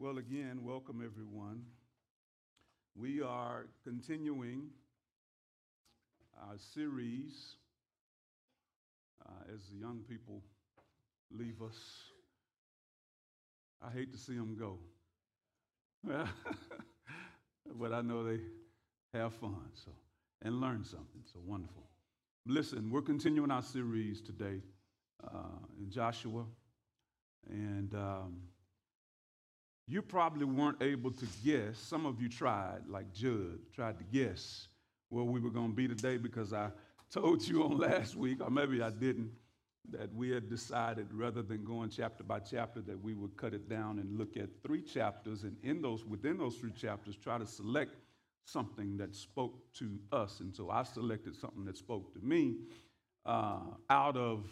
Well, again, welcome everyone. We are continuing our series uh, as the young people leave us. I hate to see them go, but I know they have fun so and learn something. So wonderful. Listen, we're continuing our series today uh, in Joshua, and. Um, you probably weren't able to guess. Some of you tried, like Judd, tried to guess where we were going to be today because I told you on last week, or maybe I didn't, that we had decided rather than going chapter by chapter that we would cut it down and look at three chapters and in those within those three chapters try to select something that spoke to us. And so I selected something that spoke to me uh, out of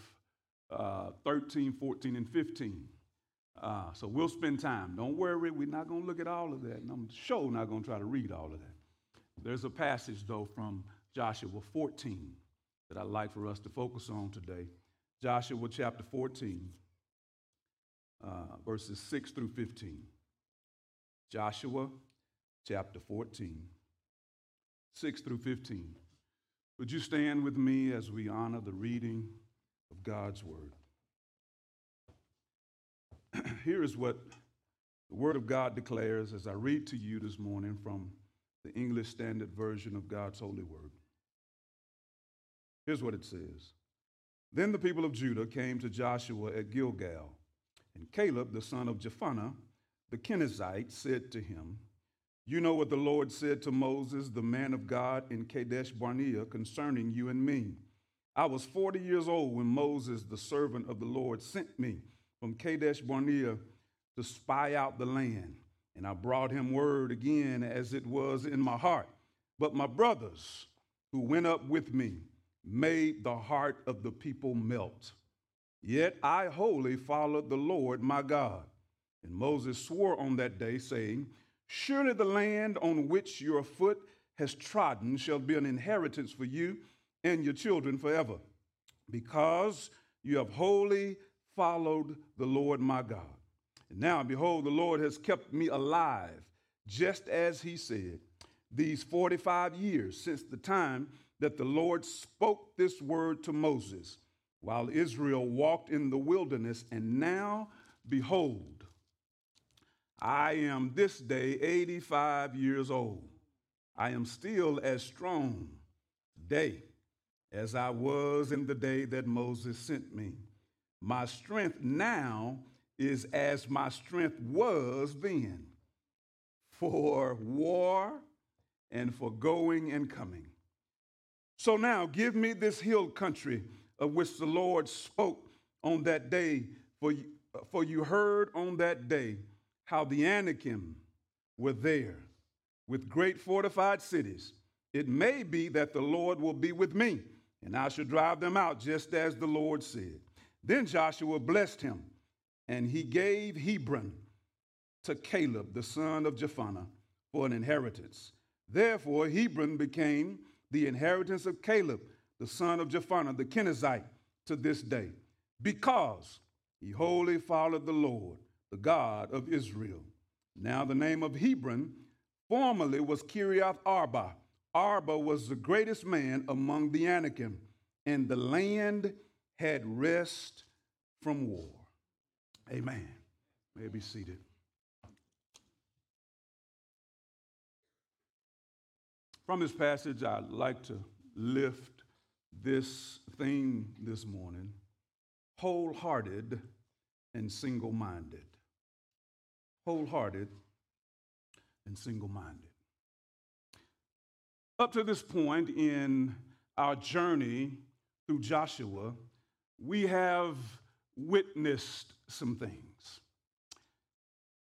uh, 13, 14, and 15. Uh, so we'll spend time. Don't worry, we're not going to look at all of that. And I'm sure not going to try to read all of that. There's a passage, though, from Joshua 14 that I'd like for us to focus on today. Joshua chapter 14, uh, verses 6 through 15. Joshua chapter 14, 6 through 15. Would you stand with me as we honor the reading of God's word? Here is what the Word of God declares as I read to you this morning from the English Standard Version of God's Holy Word. Here's what it says Then the people of Judah came to Joshua at Gilgal, and Caleb, the son of Jephunneh, the Kenizzite, said to him, You know what the Lord said to Moses, the man of God, in Kadesh Barnea concerning you and me. I was 40 years old when Moses, the servant of the Lord, sent me from Kadesh Barnea to spy out the land. And I brought him word again as it was in my heart. But my brothers who went up with me made the heart of the people melt. Yet I wholly followed the Lord my God. And Moses swore on that day, saying, Surely the land on which your foot has trodden shall be an inheritance for you and your children forever, because you have wholly followed the Lord my God. And now, behold, the Lord has kept me alive, just as he said, these 45 years since the time that the Lord spoke this word to Moses while Israel walked in the wilderness. And now, behold, I am this day 85 years old. I am still as strong today as I was in the day that Moses sent me. My strength now is as my strength was then for war and for going and coming. So now give me this hill country of which the Lord spoke on that day, for you, for you heard on that day how the Anakim were there with great fortified cities. It may be that the Lord will be with me, and I shall drive them out just as the Lord said. Then Joshua blessed him, and he gave Hebron to Caleb, the son of Jephunneh, for an inheritance. Therefore, Hebron became the inheritance of Caleb, the son of Jephunneh, the Kenizzite, to this day, because he wholly followed the Lord, the God of Israel. Now, the name of Hebron formerly was Kiriath Arba. Arba was the greatest man among the Anakim, and the land had rest from war. Amen. May be seated. From this passage, I'd like to lift this theme this morning wholehearted and single minded. Wholehearted and single minded. Up to this point in our journey through Joshua, we have witnessed some things.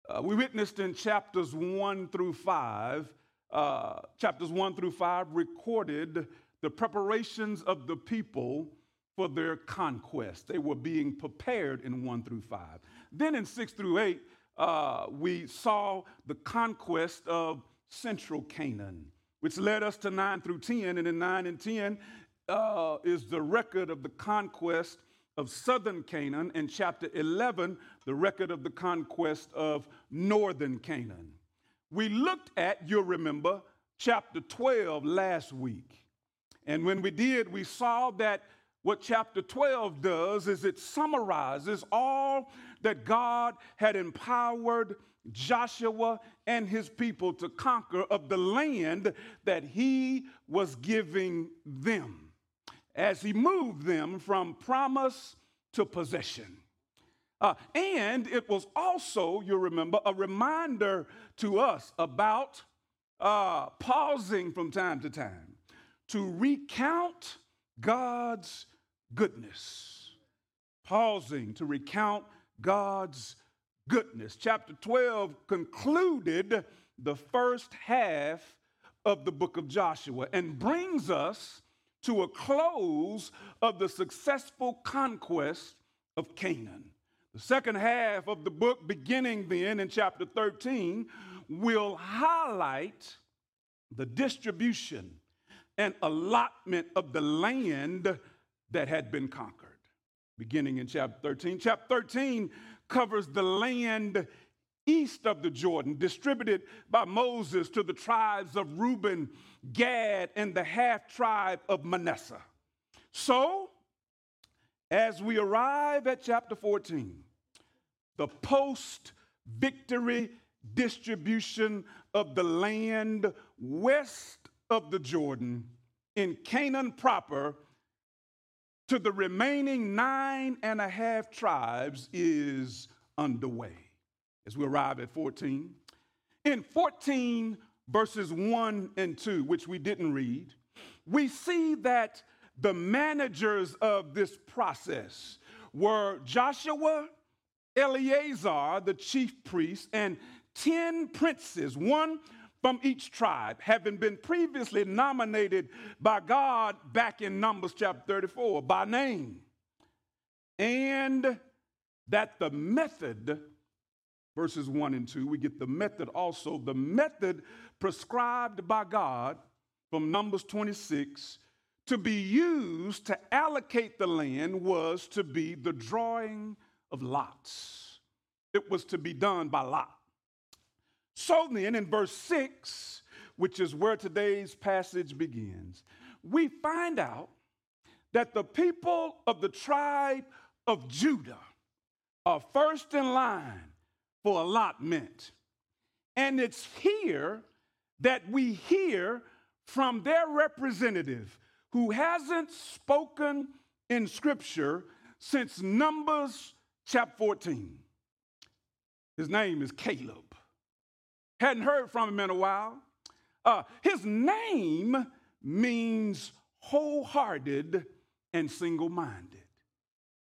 Uh, we witnessed in chapters 1 through 5, uh, chapters 1 through 5 recorded the preparations of the people for their conquest. They were being prepared in 1 through 5. Then in 6 through 8, uh, we saw the conquest of central Canaan, which led us to 9 through 10. And in 9 and 10, uh, is the record of the conquest of southern Canaan, and chapter 11 the record of the conquest of northern Canaan. We looked at, you'll remember, chapter 12 last week. And when we did, we saw that what chapter 12 does is it summarizes all that God had empowered Joshua and his people to conquer of the land that he was giving them as he moved them from promise to possession. Uh, and it was also, you remember, a reminder to us about uh, pausing from time to time to recount God's goodness. Pausing to recount God's goodness. Chapter 12 concluded the first half of the book of Joshua and brings us to a close of the successful conquest of Canaan. The second half of the book, beginning then in chapter 13, will highlight the distribution and allotment of the land that had been conquered. Beginning in chapter 13. Chapter 13 covers the land east of the Jordan, distributed by Moses to the tribes of Reuben, Gad, and the half tribe of Manasseh. So, as we arrive at chapter 14, the post victory distribution of the land west of the Jordan in Canaan proper to the remaining nine and a half tribes is underway as we arrive at 14. In 14, verses 1 and 2, which we didn't read, we see that the managers of this process were Joshua, Eleazar, the chief priest, and 10 princes, one from each tribe, having been previously nominated by God back in Numbers chapter 34 by name. And that the method verses 1 and 2, we get the method also. The method prescribed by God from Numbers 26 to be used to allocate the land was to be the drawing of lots. It was to be done by lot. So then, in verse 6, which is where today's passage begins, we find out that the people of the tribe of Judah are first in line for allotment. And it's here that we hear from their representative who hasn't spoken in Scripture since Numbers chapter 14. His name is Caleb. Hadn't heard from him in a while. Uh, his name means wholehearted and single minded,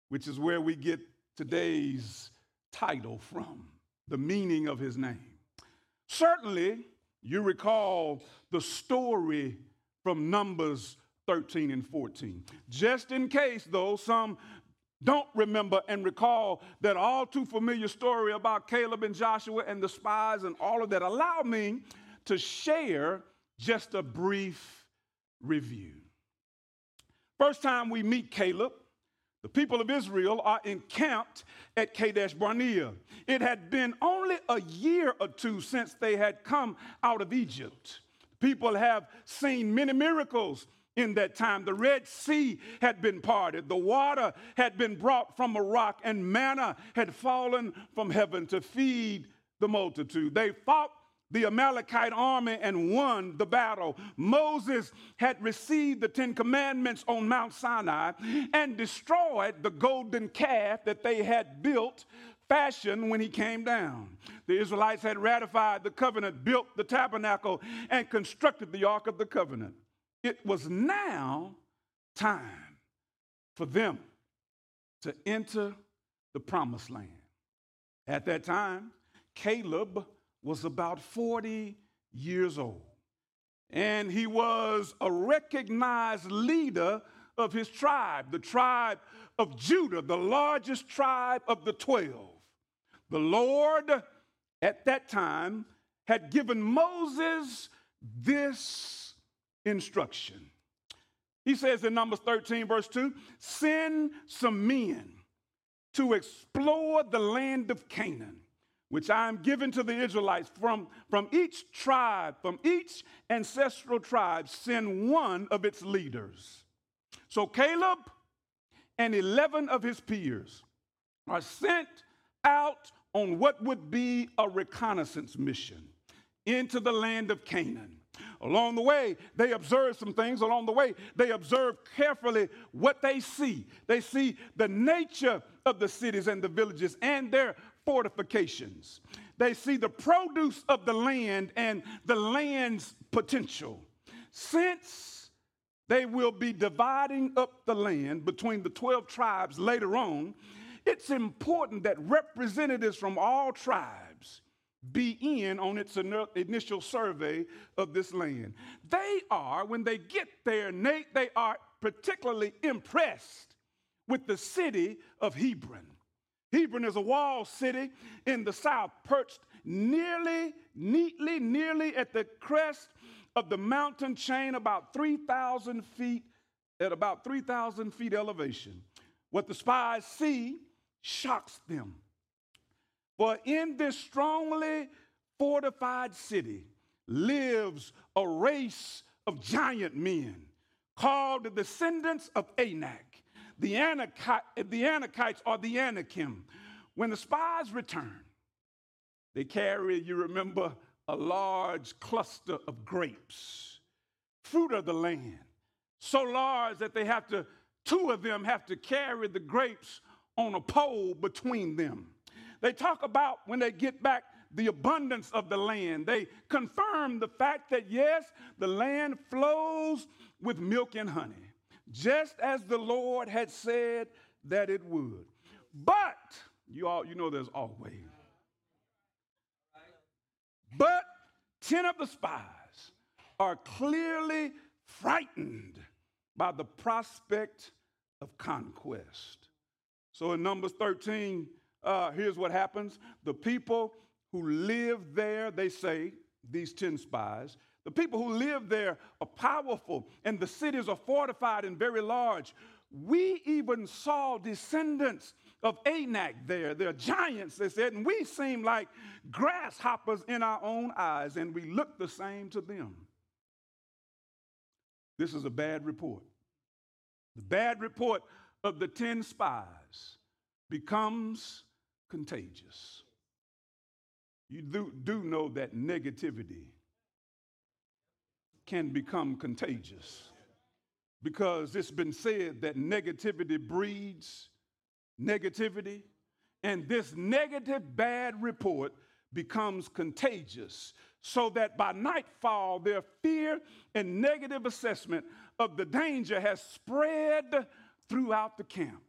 which is where we get today's title from the meaning of his name. Certainly, you recall the story from Numbers 13 and 14. Just in case, though, some don't remember and recall that all too familiar story about Caleb and Joshua and the spies and all of that, allow me to share just a brief review. First time we meet Caleb, the people of Israel are encamped at Kadesh Barnea. It had been only a year or two since they had come out of Egypt. People have seen many miracles in that time. The Red Sea had been parted, the water had been brought from a rock, and manna had fallen from heaven to feed the multitude. They fought the Amalekite army and won the battle. Moses had received the Ten Commandments on Mount Sinai and destroyed the golden calf that they had built, fashioned when he came down. The Israelites had ratified the covenant, built the tabernacle, and constructed the Ark of the Covenant. It was now time for them to enter the promised land. At that time, Caleb was about 40 years old. And he was a recognized leader of his tribe, the tribe of Judah, the largest tribe of the 12. The Lord at that time had given Moses this instruction. He says in Numbers 13, verse 2 send some men to explore the land of Canaan, which I am giving to the Israelites from, from each tribe, from each ancestral tribe, send one of its leaders. So Caleb and 11 of his peers are sent out on what would be a reconnaissance mission into the land of Canaan. Along the way, they observe some things. Along the way, they observe carefully what they see. They see the nature of the cities and the villages and their fortifications. They see the produce of the land and the land's potential. Since they will be dividing up the land between the 12 tribes later on, it's important that representatives from all tribes be in on its initial survey of this land. They are, when they get there, Nate, they are particularly impressed with the city of Hebron. Hebron is a walled city in the south, perched nearly, neatly, nearly at the crest of the mountain chain, about 3,000 feet, at about 3,000 feet elevation. What the spies see shocks them. For in this strongly fortified city lives a race of giant men called the descendants of Anak. The, Anakites, the Anakites or the Anakim. When the spies return, they carry, you remember, a large cluster of grapes, fruit of the land, so large that they have to, two of them have to carry the grapes on a pole between them. They talk about when they get back the abundance of the land. They confirm the fact that yes, the land flows with milk and honey, just as the Lord had said that it would. But you all you know there's always. But 10 of the spies are clearly frightened by the prospect of conquest. So in Numbers 13, uh, here's what happens the people who live there, they say, these 10 spies, the people who live there are powerful and the cities are fortified and very large. We even saw descendants of Anak there. They're giants, they said, and we seem like grasshoppers in our own eyes, and we look the same to them. This is a bad report. The bad report of the 10 spies becomes contagious. You do, do know that negativity can become contagious because it's been said that negativity breeds negativity, and this negative bad report becomes contagious so that by nightfall their fear and negative assessment of the danger has spread throughout the camp.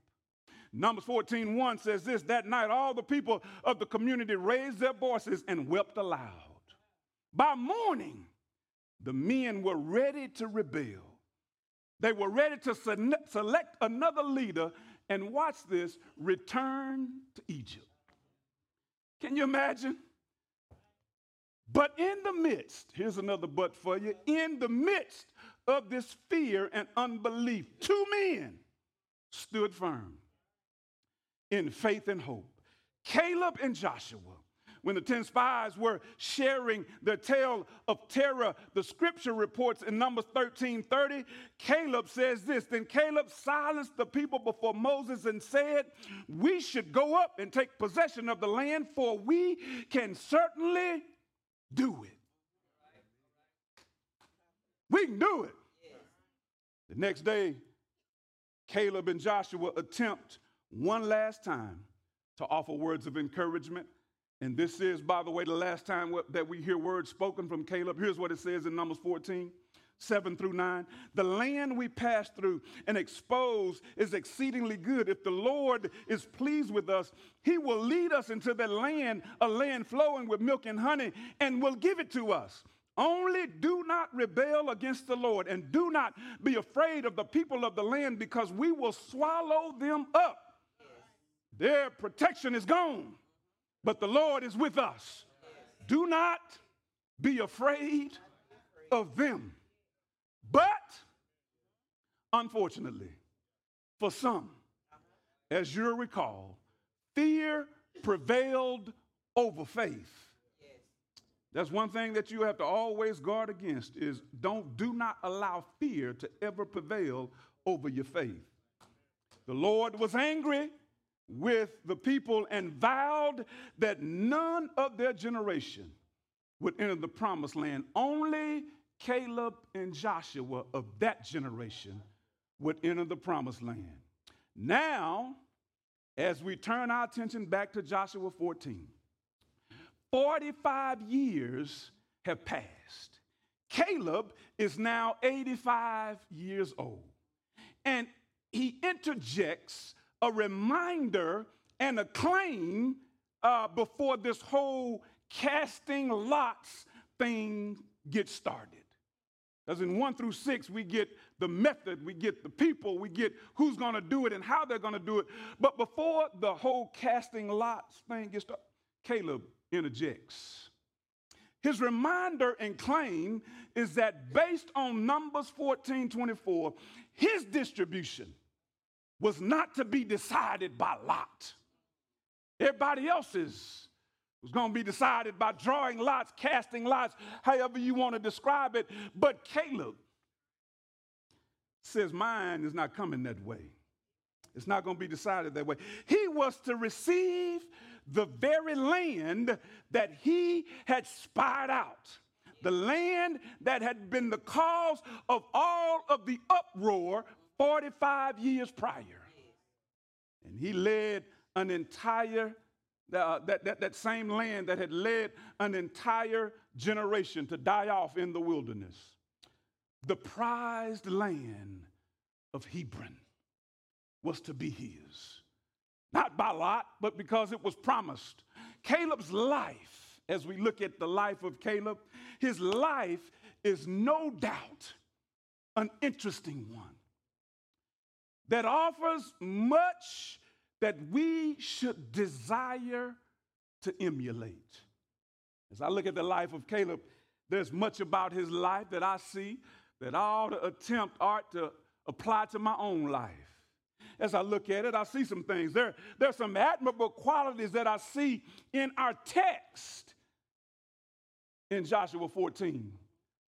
Numbers 14, 1 says this That night, all the people of the community raised their voices and wept aloud. By morning, the men were ready to rebel. They were ready to select another leader and watch this return to Egypt. Can you imagine? But in the midst, here's another but for you in the midst of this fear and unbelief, two men stood firm in faith and hope. Caleb and Joshua. When the 10 spies were sharing their tale of terror, the scripture reports in Numbers 13 30, Caleb says this Then Caleb silenced the people before Moses and said, We should go up and take possession of the land, for we can certainly do it. We can do it. The next day, Caleb and Joshua attempt one last time to offer words of encouragement. And this is, by the way, the last time that we hear words spoken from Caleb. Here's what it says in Numbers 14. 7 through 9. The land we pass through and expose is exceedingly good. If the Lord is pleased with us, he will lead us into that land, a land flowing with milk and honey, and will give it to us. Only do not rebel against the Lord and do not be afraid of the people of the land because we will swallow them up. Their protection is gone, but the Lord is with us. Do not be afraid of them. But unfortunately, for some, as you'll recall, fear prevailed over faith. That's one thing that you have to always guard against is don't do not allow fear to ever prevail over your faith. The Lord was angry with the people and vowed that none of their generation would enter the promised land. Only Caleb and Joshua of that generation would enter the promised land. Now, as we turn our attention back to Joshua 14, 45 years have passed. Caleb is now 85 years old. And he interjects a reminder and a claim uh, before this whole casting lots thing gets started. Because in one through six, we get the method, we get the people, we get who's going to do it and how they're going to do it. But before the whole casting lots thing gets started, Caleb interjects. His reminder and claim is that based on Numbers 14 24, his distribution was not to be decided by lot. Everybody else's was going to be decided by drawing lots, casting lots, however you want to describe it. But Caleb says, Mine is not coming that way. It's not going to be decided that way. He was to receive the very land that he had spied out, the land that had been the cause of all of the uproar 45 years prior. And he led an entire, uh, that, that, that same land that had led an entire generation to die off in the wilderness. The prized land of Hebron was to be his. Not by lot, but because it was promised. Caleb's life, as we look at the life of Caleb, his life is no doubt an interesting one that offers much that we should desire to emulate. As I look at the life of Caleb, there's much about his life that I see that I ought to attempt art to apply to my own life. As I look at it, I see some things. There, there's some admirable qualities that I see in our text in Joshua 14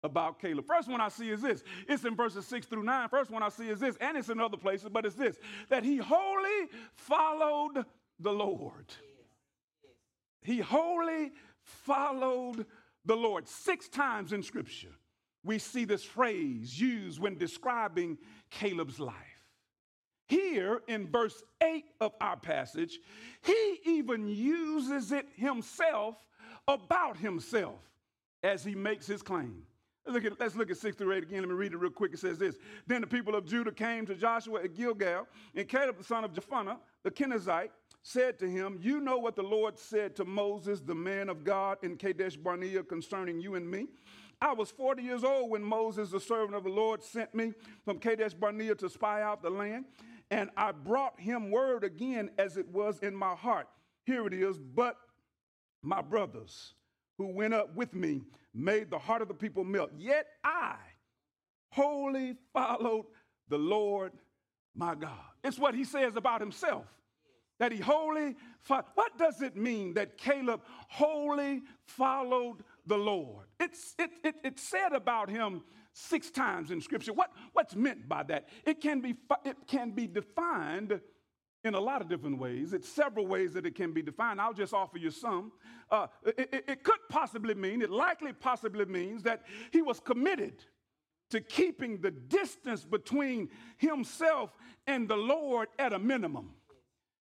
about Caleb. First one I see is this. It's in verses 6 through 9. First one I see is this, and it's in other places, but it's this that he wholly followed the Lord. He wholly followed the Lord. Six times in Scripture, we see this phrase used when describing Caleb's life. Here in verse 8 of our passage, he even uses it himself about himself as he makes his claim. Look at, let's look at 6 through 8 again. Let me read it real quick. It says this Then the people of Judah came to Joshua at Gilgal, and Caleb, the son of Jephunneh, the Kenizzite, said to him, You know what the Lord said to Moses, the man of God, in Kadesh Barnea concerning you and me. I was 40 years old when Moses, the servant of the Lord, sent me from Kadesh Barnea to spy out the land, and I brought him word again as it was in my heart. Here it is, but my brothers who went up with me made the heart of the people melt. Yet I wholly followed the Lord my God. It's what he says about himself. That he wholly followed. What does it mean that Caleb wholly followed the Lord? It's, it, it, it's said about him six times in Scripture. What, what's meant by that? It can, be, it can be defined in a lot of different ways. It's several ways that it can be defined. I'll just offer you some. Uh, it, it could possibly mean, it likely possibly means that he was committed to keeping the distance between himself and the Lord at a minimum.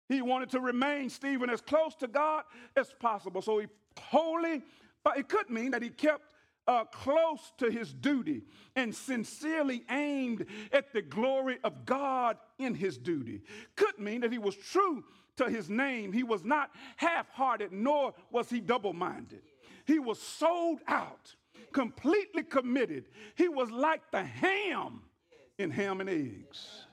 He wanted to remain, Stephen, as close to God as possible. So he wholly, but it could mean that he kept uh, close to his duty and sincerely aimed at the glory of God in his duty. Could mean that he was true to his name. He was not half hearted, nor was he double minded. He was sold out, completely committed. He was like the ham in ham and eggs.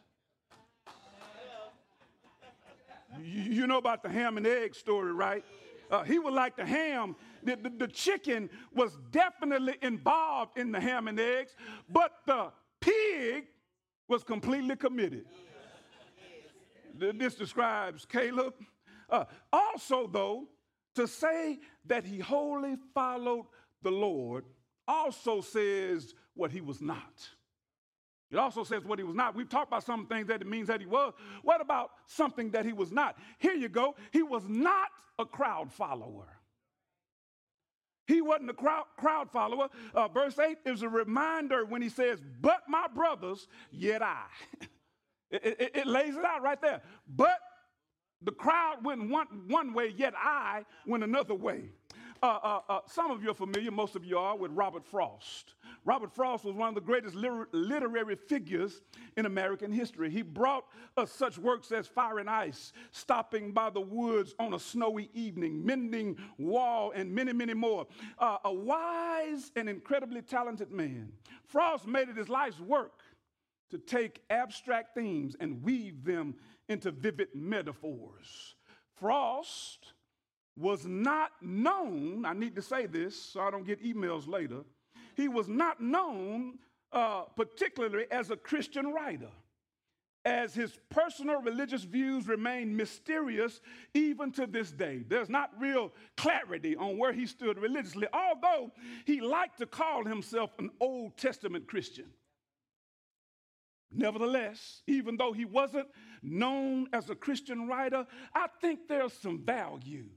You know about the ham and egg story, right? Uh, he was like the ham the, the, the chicken was definitely involved in the ham and eggs, but the pig was completely committed. This describes Caleb. Uh, also, though, to say that he wholly followed the Lord also says what he was not. It also says what he was not. We've talked about some things that it means that he was. What about something that he was not? Here you go. He was not a crowd follower. He wasn't a crowd, crowd follower. Uh, verse 8 is a reminder when he says, But my brothers, yet I. it, it, it lays it out right there. But the crowd went one, one way, yet I went another way. Uh, uh, uh, some of you are familiar, most of you are, with Robert Frost. Robert Frost was one of the greatest liter- literary figures in American history. He brought us such works as Fire and Ice, Stopping by the Woods on a Snowy Evening, Mending Wall, and many, many more. Uh, a wise and incredibly talented man. Frost made it his life's work to take abstract themes and weave them into vivid metaphors. Frost was not known, I need to say this so I don't get emails later, he was not known uh, particularly as a Christian writer, as his personal religious views remain mysterious even to this day. There's not real clarity on where he stood religiously, although he liked to call himself an Old Testament Christian. Nevertheless, even though he wasn't known as a Christian writer, I think there's some value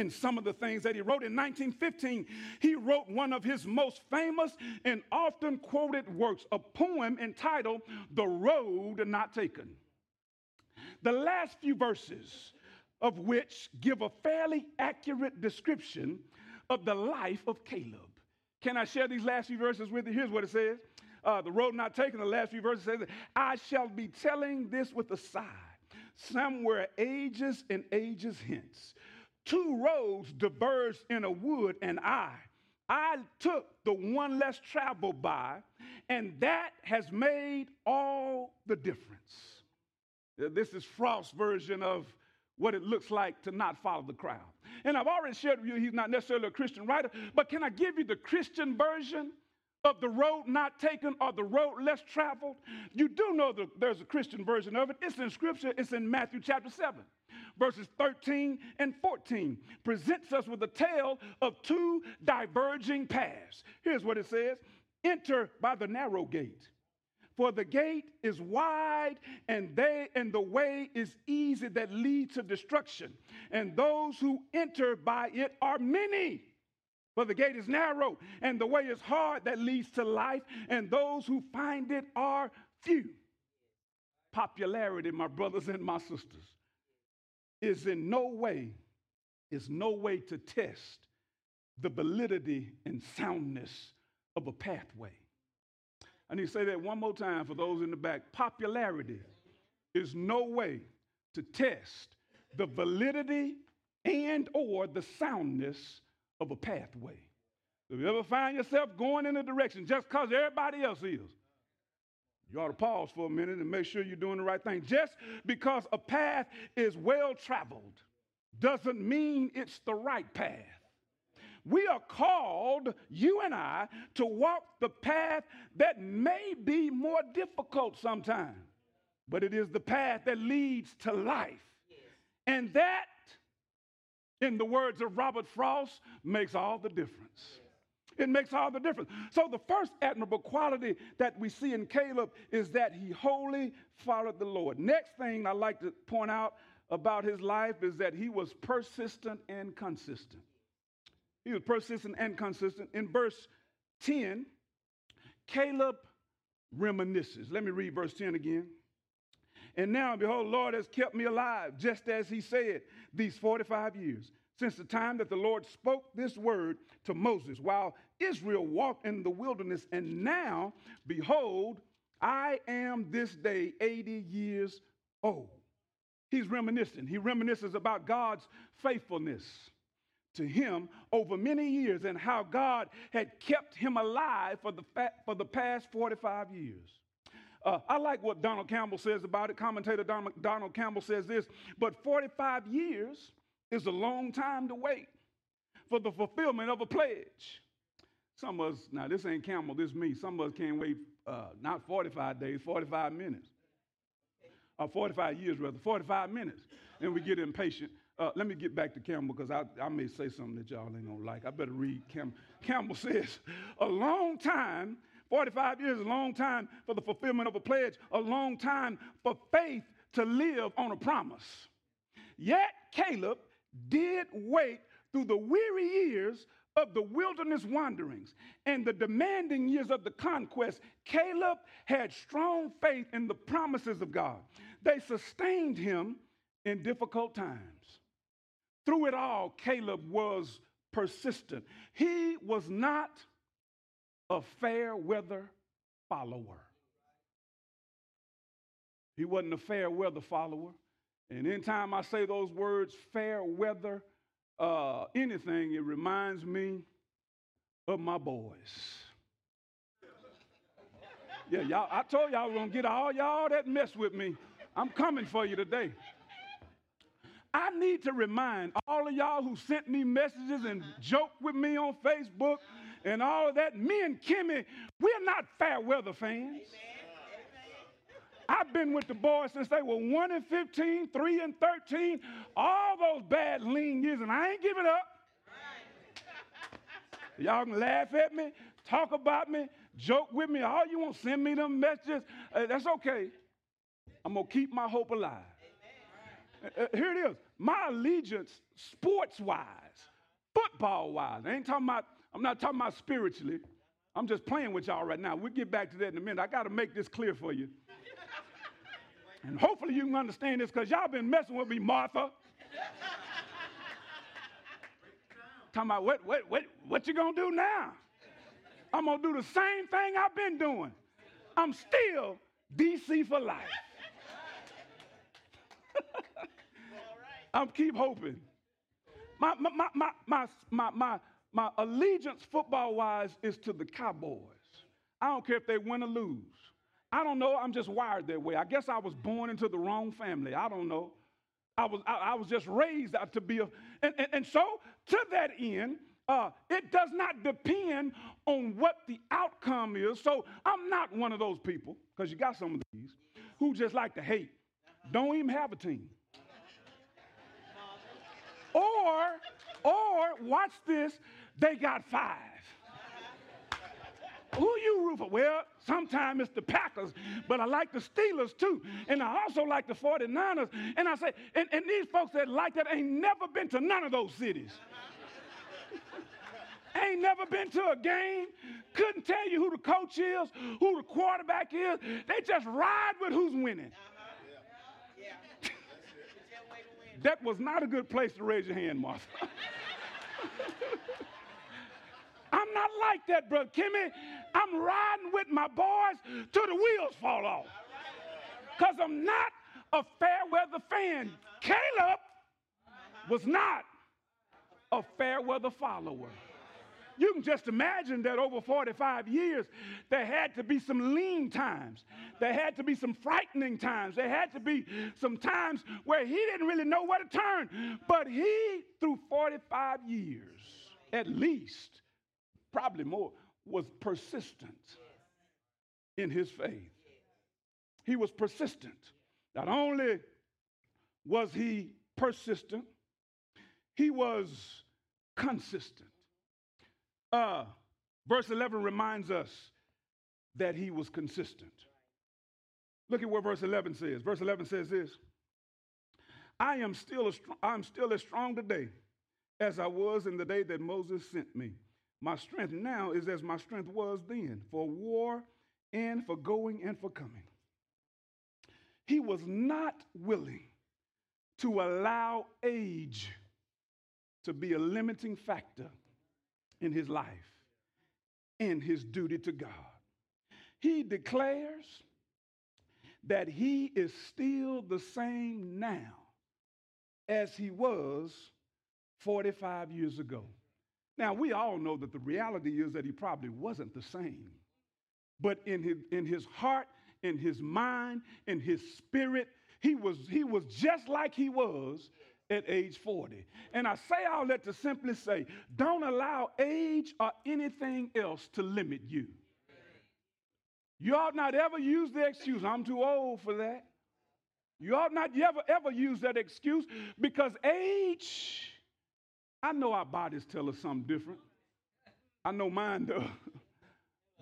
in some of the things that he wrote. In 1915, he wrote one of his most famous and often quoted works, a poem entitled The Road Not Taken. The last few verses of which give a fairly accurate description of the life of Caleb. Can I share these last few verses with you? Here's what it says. Uh, the road not taken, the last few verses says, I shall be telling this with a sigh, somewhere ages and ages hence two roads diverged in a wood, and I, I took the one less traveled by, and that has made all the difference. This is Frost's version of what it looks like to not follow the crowd. And I've already shared with you, he's not necessarily a Christian writer, but can I give you the Christian version of the road not taken or the road less traveled? You do know that there's a Christian version of it. It's in Scripture, it's in Matthew chapter 7 verses 13 and 14, presents us with a tale of two diverging paths. Here's what it says Enter by the narrow gate. For the gate is wide and they and the way is easy that leads to destruction. And those who enter by it are many. For the gate is narrow and the way is hard that leads to life, and those who find it are few. Popularity, my brothers and my sisters, is in no way, is no way to test the validity and soundness of a pathway. I need to say that one more time for those in the back. Popularity is no way to test the validity and or the soundness of a pathway. If you ever find yourself going in a direction just because everybody else is, you ought to pause for a minute and make sure you're doing the right thing. Just because a path is well traveled doesn't mean it's the right path. We are called, you and I, to walk the path that may be more difficult sometimes, but it is the path that leads to life. And that, in the words of Robert Frost, makes all the difference. It makes all the difference. So, the first admirable quality that we see in Caleb is that he wholly followed the Lord. Next thing I like to point out about his life is that he was persistent and consistent. He was persistent and consistent. In verse 10, Caleb reminisces. Let me read verse 10 again. And now, behold, the Lord has kept me alive, just as he said, these 45 years since the time that the Lord spoke this word to Moses while Israel walked in the wilderness. And now, behold, I am this day 80 years old. He's reminiscing. He reminisces about God's faithfulness to him over many years and how God had kept him alive for the, fa- for the past 45 years. Uh, I like what Donald Campbell says about it. Commentator Donald, Donald Campbell says this, but 45 years is a long time to wait for the fulfillment of a pledge. Some of us, now this ain't Campbell, this me. Some of us can't wait uh, not 45 days, 45 minutes. Or uh, 45 years rather, 45 minutes. And we get impatient. Uh, let me get back to Campbell because I, I may say something that y'all ain't gonna like. I better read Campbell. Campbell says, a long time, 45 years, a long time for the fulfillment of a pledge, a long time for faith to live on a promise. Yet Caleb did wait through the weary years of the wilderness wanderings and the demanding years of the conquest, Caleb had strong faith in the promises of God. They sustained him in difficult times. Through it all, Caleb was persistent. He was not a fair weather follower. He wasn't a fair weather follower. And anytime I say those words, fair weather, uh, anything, it reminds me of my boys. Yeah, y'all, I told y'all I was gonna get all y'all that mess with me. I'm coming for you today. I need to remind all of y'all who sent me messages and joked with me on Facebook and all of that, me and Kimmy, we're not fair weather fans. Amen. I've been with the boys since they were 1 and 15, 3 and 13, all those bad lean years, and I ain't giving up. Y'all can laugh at me, talk about me, joke with me, all you want, send me them messages. Uh, that's okay. I'm going to keep my hope alive. Uh, uh, here it is. My allegiance, sports wise, football wise, I ain't talking about, I'm not talking about spiritually. I'm just playing with y'all right now. We'll get back to that in a minute. I got to make this clear for you. And hopefully you can understand this because y'all been messing with me, Martha. Talking about what, what, what, what you gonna do now? I'm gonna do the same thing I've been doing. I'm still DC for life. I'm keep hoping. My, my, my, my, my, my, my, allegiance football wise is to the Cowboys. I don't care if they win or lose. I don't know. I'm just wired that way. I guess I was born into the wrong family. I don't know. I was, I, I was just raised to be a, and, and, and so to that end, uh, it does not depend on what the outcome is. So I'm not one of those people, because you got some of these, who just like to hate. Don't even have a team. Or, or watch this, they got five. Who you root for? Well, sometimes it's the Packers, but I like the Steelers too. And I also like the 49ers. And I say, and, and these folks that like that ain't never been to none of those cities. ain't never been to a game, couldn't tell you who the coach is, who the quarterback is. They just ride with who's winning. Uh-huh. that was not a good place to raise your hand, Martha. I'm not like that, brother Kimmy. I'm riding with my boys till the wheels fall off. Because I'm not a fair weather fan. Caleb was not a fair weather follower. You can just imagine that over 45 years, there had to be some lean times. There had to be some frightening times. There had to be some times where he didn't really know where to turn. But he, through 45 years at least, probably more, was persistent in his faith. He was persistent. Not only was he persistent, he was consistent. Uh, verse 11 reminds us that he was consistent. Look at what verse 11 says. Verse 11 says this I am still, a, I'm still as strong today as I was in the day that Moses sent me. My strength now is as my strength was then for war and for going and for coming. He was not willing to allow age to be a limiting factor in his life and his duty to God. He declares that he is still the same now as he was 45 years ago. Now, we all know that the reality is that he probably wasn't the same. But in his, in his heart, in his mind, in his spirit, he was, he was just like he was at age 40. And I say all that to simply say, don't allow age or anything else to limit you. You ought not ever use the excuse, I'm too old for that. You ought not ever, ever use that excuse because age, I know our bodies tell us something different. I know mine does.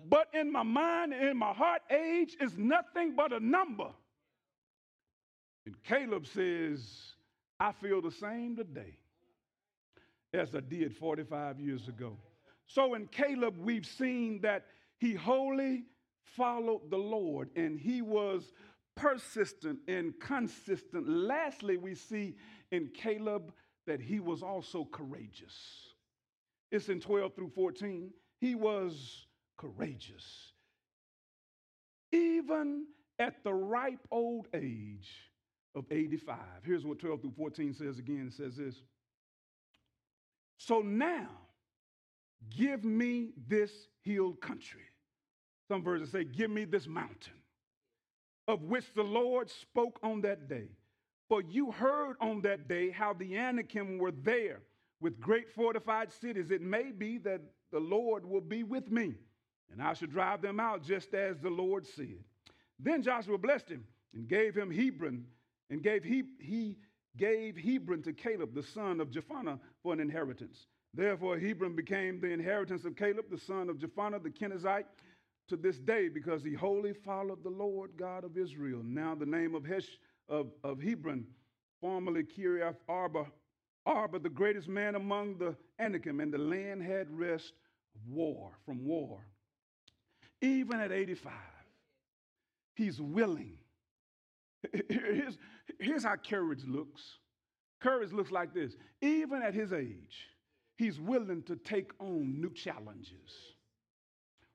But in my mind and in my heart, age is nothing but a number. And Caleb says, I feel the same today as I did 45 years ago. So in Caleb, we've seen that he wholly followed the Lord and he was persistent and consistent. Lastly, we see in Caleb that he was also courageous. It's in 12 through 14. He was courageous. Even at the ripe old age of 85. Here's what 12 through 14 says again it says this. So now, give me this healed country. Some versions say, Give me this mountain, of which the Lord spoke on that day. For you heard on that day how the Anakim were there with great fortified cities. It may be that the Lord will be with me, and I shall drive them out just as the Lord said. Then Joshua blessed him and gave him Hebron, and gave he, he gave Hebron to Caleb, the son of Jephunneh, for an inheritance. Therefore, Hebron became the inheritance of Caleb, the son of Jephunneh the Kenizzite, to this day, because he wholly followed the Lord God of Israel. Now, the name of, Hesh, of, of Hebron, formerly Kiriath Arba, Arba, the greatest man among the Anakim, and the land had rest war from war. Even at 85, he's willing. Here's, here's how courage looks courage looks like this. Even at his age, he's willing to take on new challenges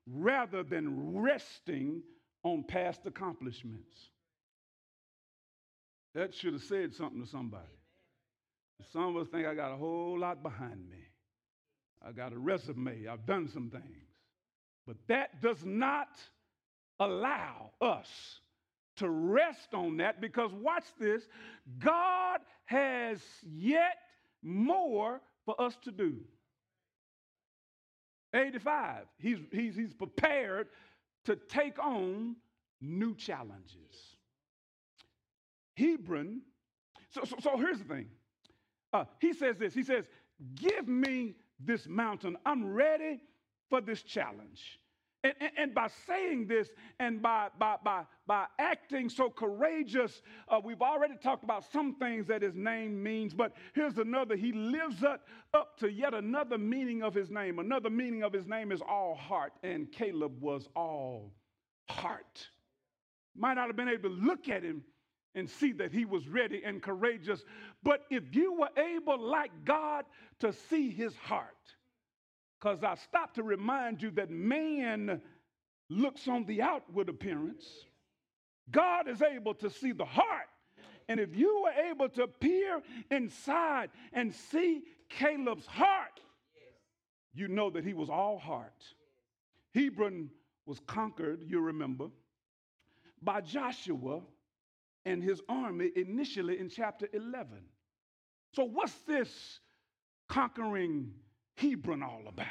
rather than resting on past accomplishments. That should have said something to somebody. Some of us think I got a whole lot behind me. I got a resume. I've done some things. But that does not allow us to rest on that because watch this God has yet more for us to do. 85, he's, he's, he's prepared to take on new challenges. Hebron, so, so, so here's the thing. Uh, he says this He says, Give me this mountain. I'm ready for this challenge. And, and, and, by saying this and by, by, by, by acting so courageous, uh, we've already talked about some things that his name means, but here's another. He lives up, up to yet another meaning of his name. Another meaning of his name is all heart, and Caleb was all heart. Might not have been able to look at him and see that he was ready and courageous, but if you were able, like God, to see his heart, because I stopped to remind you that man looks on the outward appearance. God is able to see the heart. And if you were able to peer inside and see Caleb's heart, you know that he was all heart. Hebron was conquered, you remember, by Joshua and his army initially in chapter 11. So, what's this conquering Hebron all about?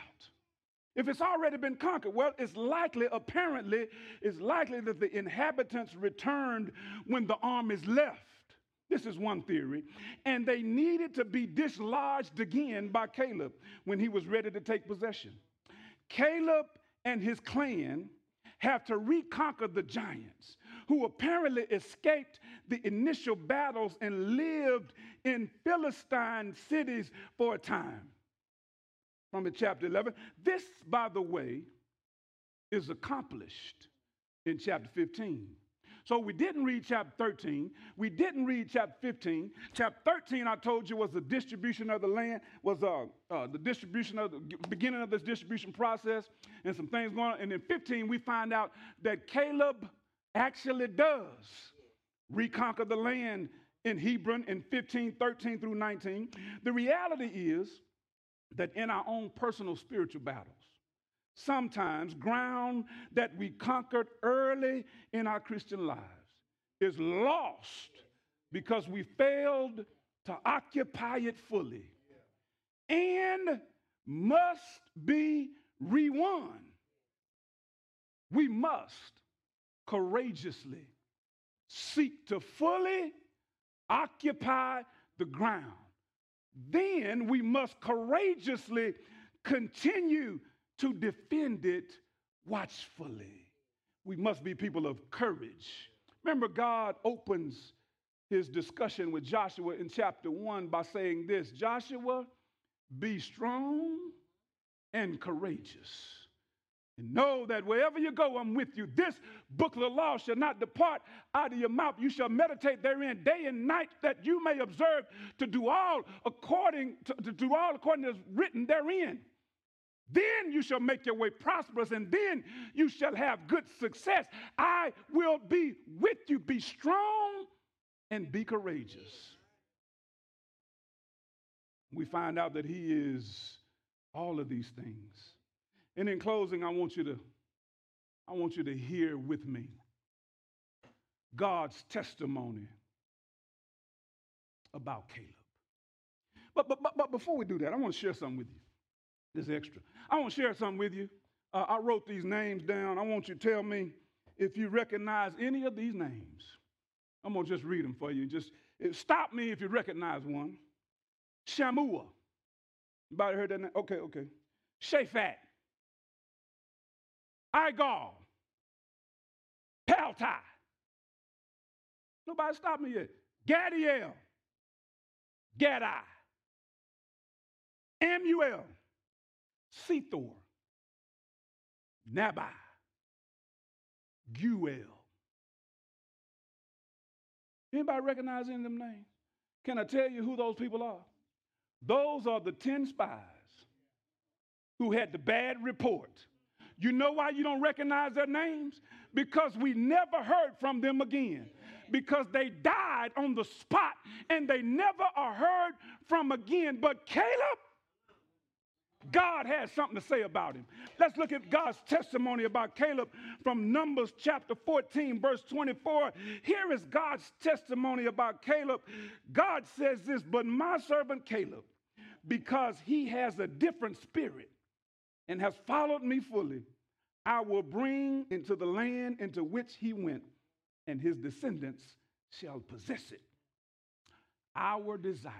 If it's already been conquered, well, it's likely, apparently, it's likely that the inhabitants returned when the armies left. This is one theory. And they needed to be dislodged again by Caleb when he was ready to take possession. Caleb and his clan have to reconquer the giants who apparently escaped the initial battles and lived in Philistine cities for a time from chapter 11. This, by the way, is accomplished in chapter 15. So we didn't read chapter 13. We didn't read chapter 15. Chapter 13, I told you, was the distribution of the land, was uh, uh, the distribution of the beginning of this distribution process and some things going on. And in 15, we find out that Caleb actually does reconquer the land in Hebron in 15, 13 through 19. The reality is that in our own personal spiritual battles, sometimes ground that we conquered early in our Christian lives is lost because we failed to occupy it fully and must be rewon. We must courageously seek to fully occupy the ground. Then we must courageously continue to defend it watchfully. We must be people of courage. Remember, God opens his discussion with Joshua in chapter 1 by saying this Joshua, be strong and courageous. And know that wherever you go, I'm with you. This book of the law shall not depart out of your mouth. You shall meditate therein day and night, that you may observe to do all according to, to do all according as written therein. Then you shall make your way prosperous, and then you shall have good success. I will be with you. Be strong and be courageous. We find out that He is all of these things. And in closing, I want you to, I want you to hear with me God's testimony about Caleb. But, but, but, but before we do that, I want to share something with you. This extra. I want to share something with you. Uh, I wrote these names down. I want you to tell me if you recognize any of these names. I'm going to just read them for you. Just stop me if you recognize one. Shammua. Anybody heard that name? Okay, okay. Shaphat. Igal, Palti. Nobody stopped me yet. Gaddiel, Gaddi, Ammiel, Sethur, Nahbi, Geuel. Anybody recognize any of them names? Can I tell you who those people are? Those are the 10 spies who had the bad report you know why you don't recognize their names? Because we never heard from them again. Because they died on the spot and they never are heard from again. But Caleb, God has something to say about him. Let's look at God's testimony about Caleb from Numbers chapter 14, verse 24. Here is God's testimony about Caleb. God says this, but my servant Caleb, because he has a different spirit and has followed me fully, I will bring into the land into which he went, and his descendants shall possess it. Our desire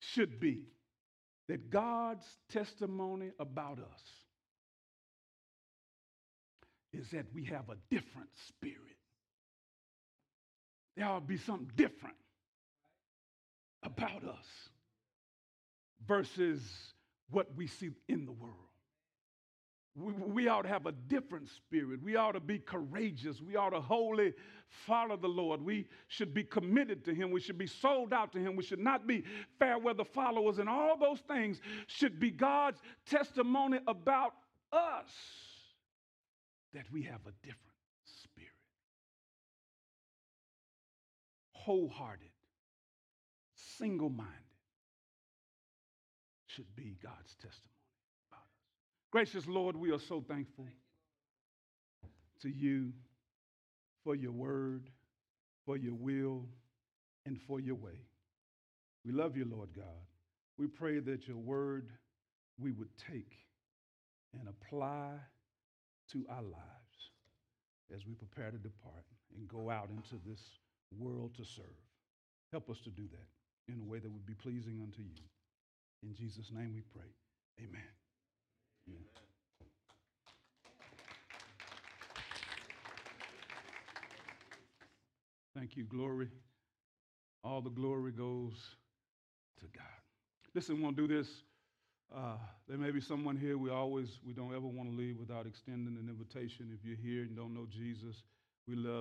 should be that God's testimony about us is that we have a different spirit. There to be something different about us versus what we see in the world. We, we, ought to have a different spirit. We ought to be courageous. We ought to wholly follow the Lord. We should be committed to Him. We should be sold out to Him. We should not be fair weather followers. And all those things should be God's testimony about us that we have a different spirit. Wholehearted, single minded should be God's testimony. Gracious Lord, we are so thankful to you for your word, for your will, and for your way. We love you, Lord God. We pray that your word we would take and apply to our lives as we prepare to depart and go out into this world to serve. Help us to do that in a way that would be pleasing unto you. In Jesus' name we pray. Amen. Thank you, glory. All the glory goes to God. Listen, we want to do this. Uh, there may be someone here we always, we don't ever want to leave without extending an invitation. If you're here and don't know Jesus, we love